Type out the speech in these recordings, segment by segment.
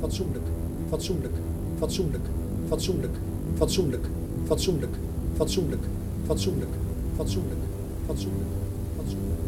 fatsoenlijk, fatsoenlijk, fatsoenlijk, fatsoenlijk, fatsoenlijk, fatsoenlijk, fatsoenlijk, fatsoenlijk, fatsoenlijk, fatsoenlijk, fatsoenlijk.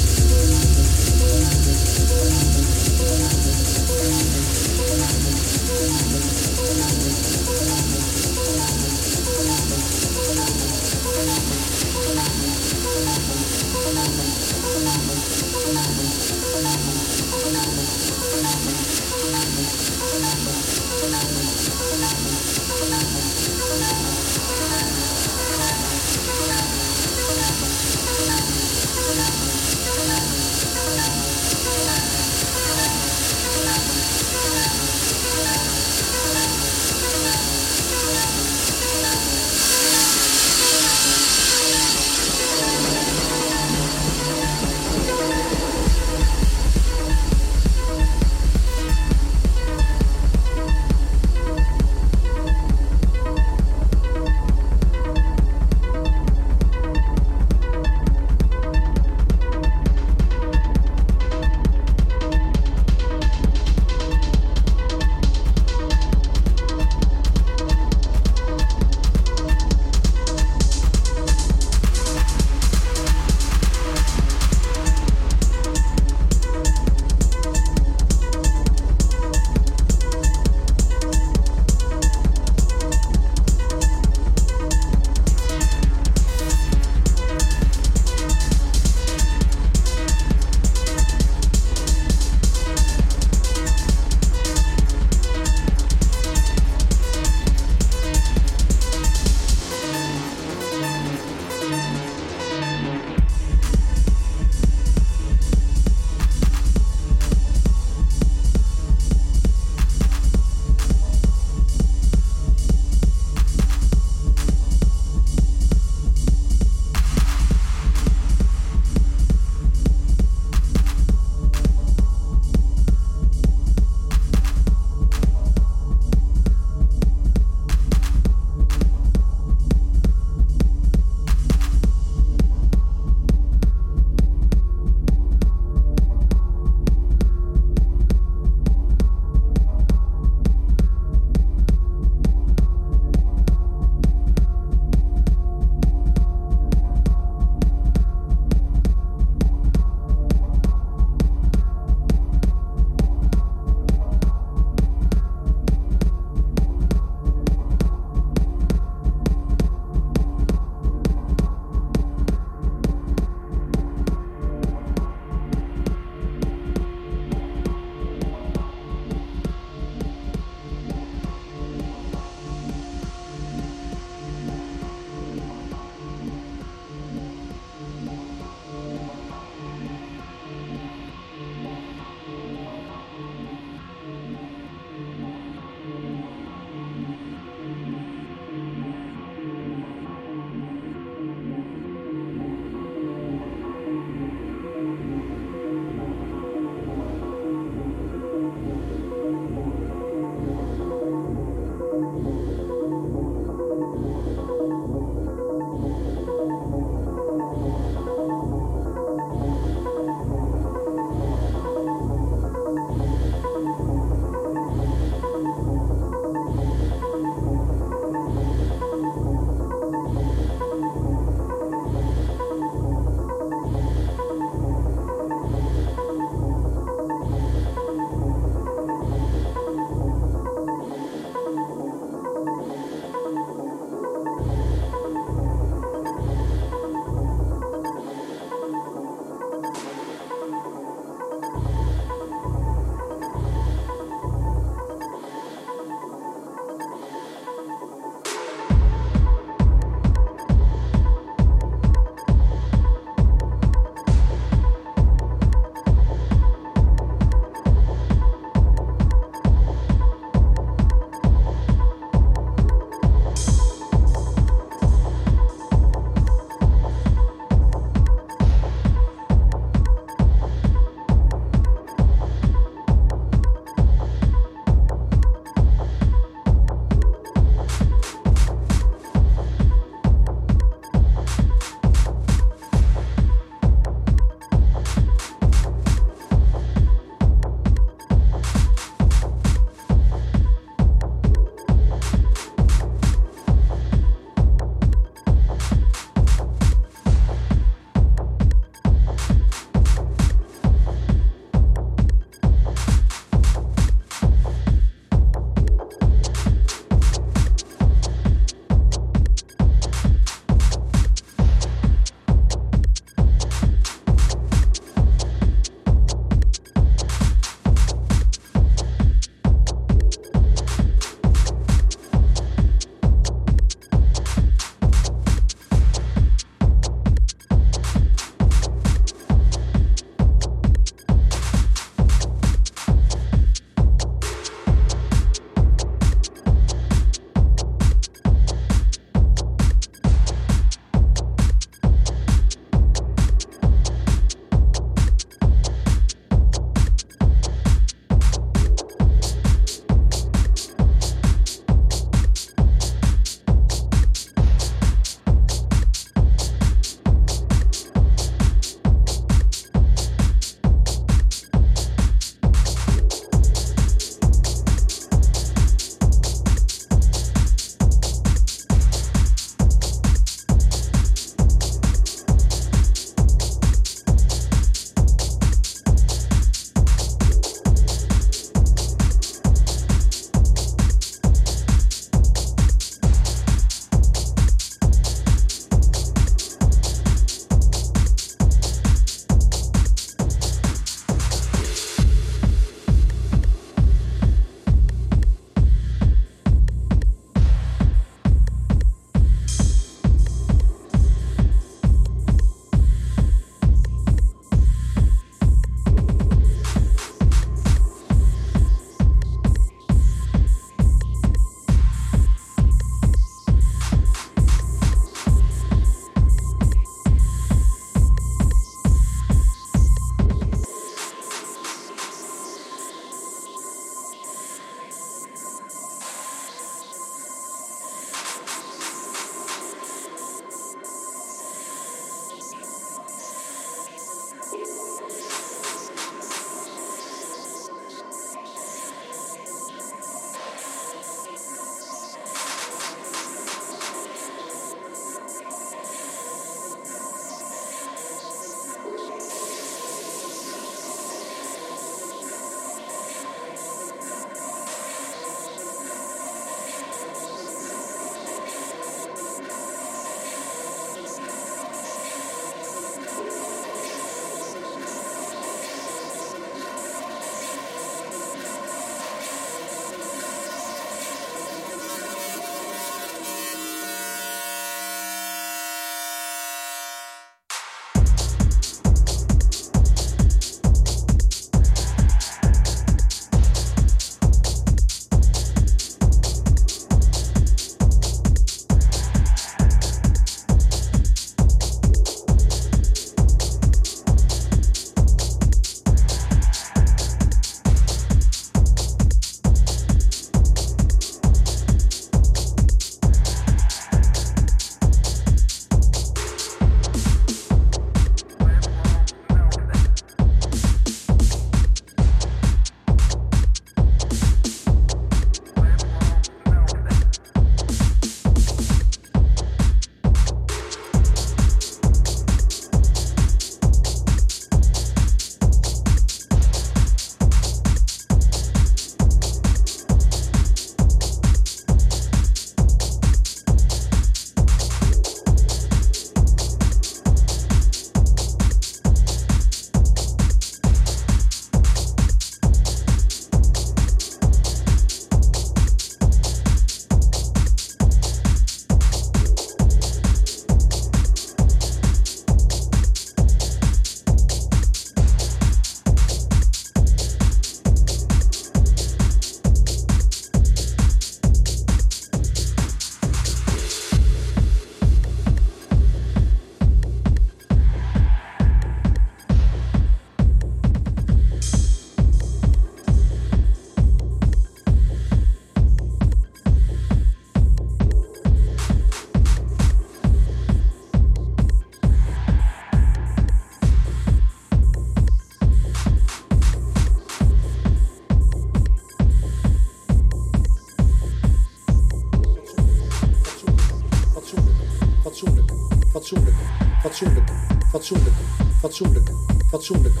Fatsoenlijk,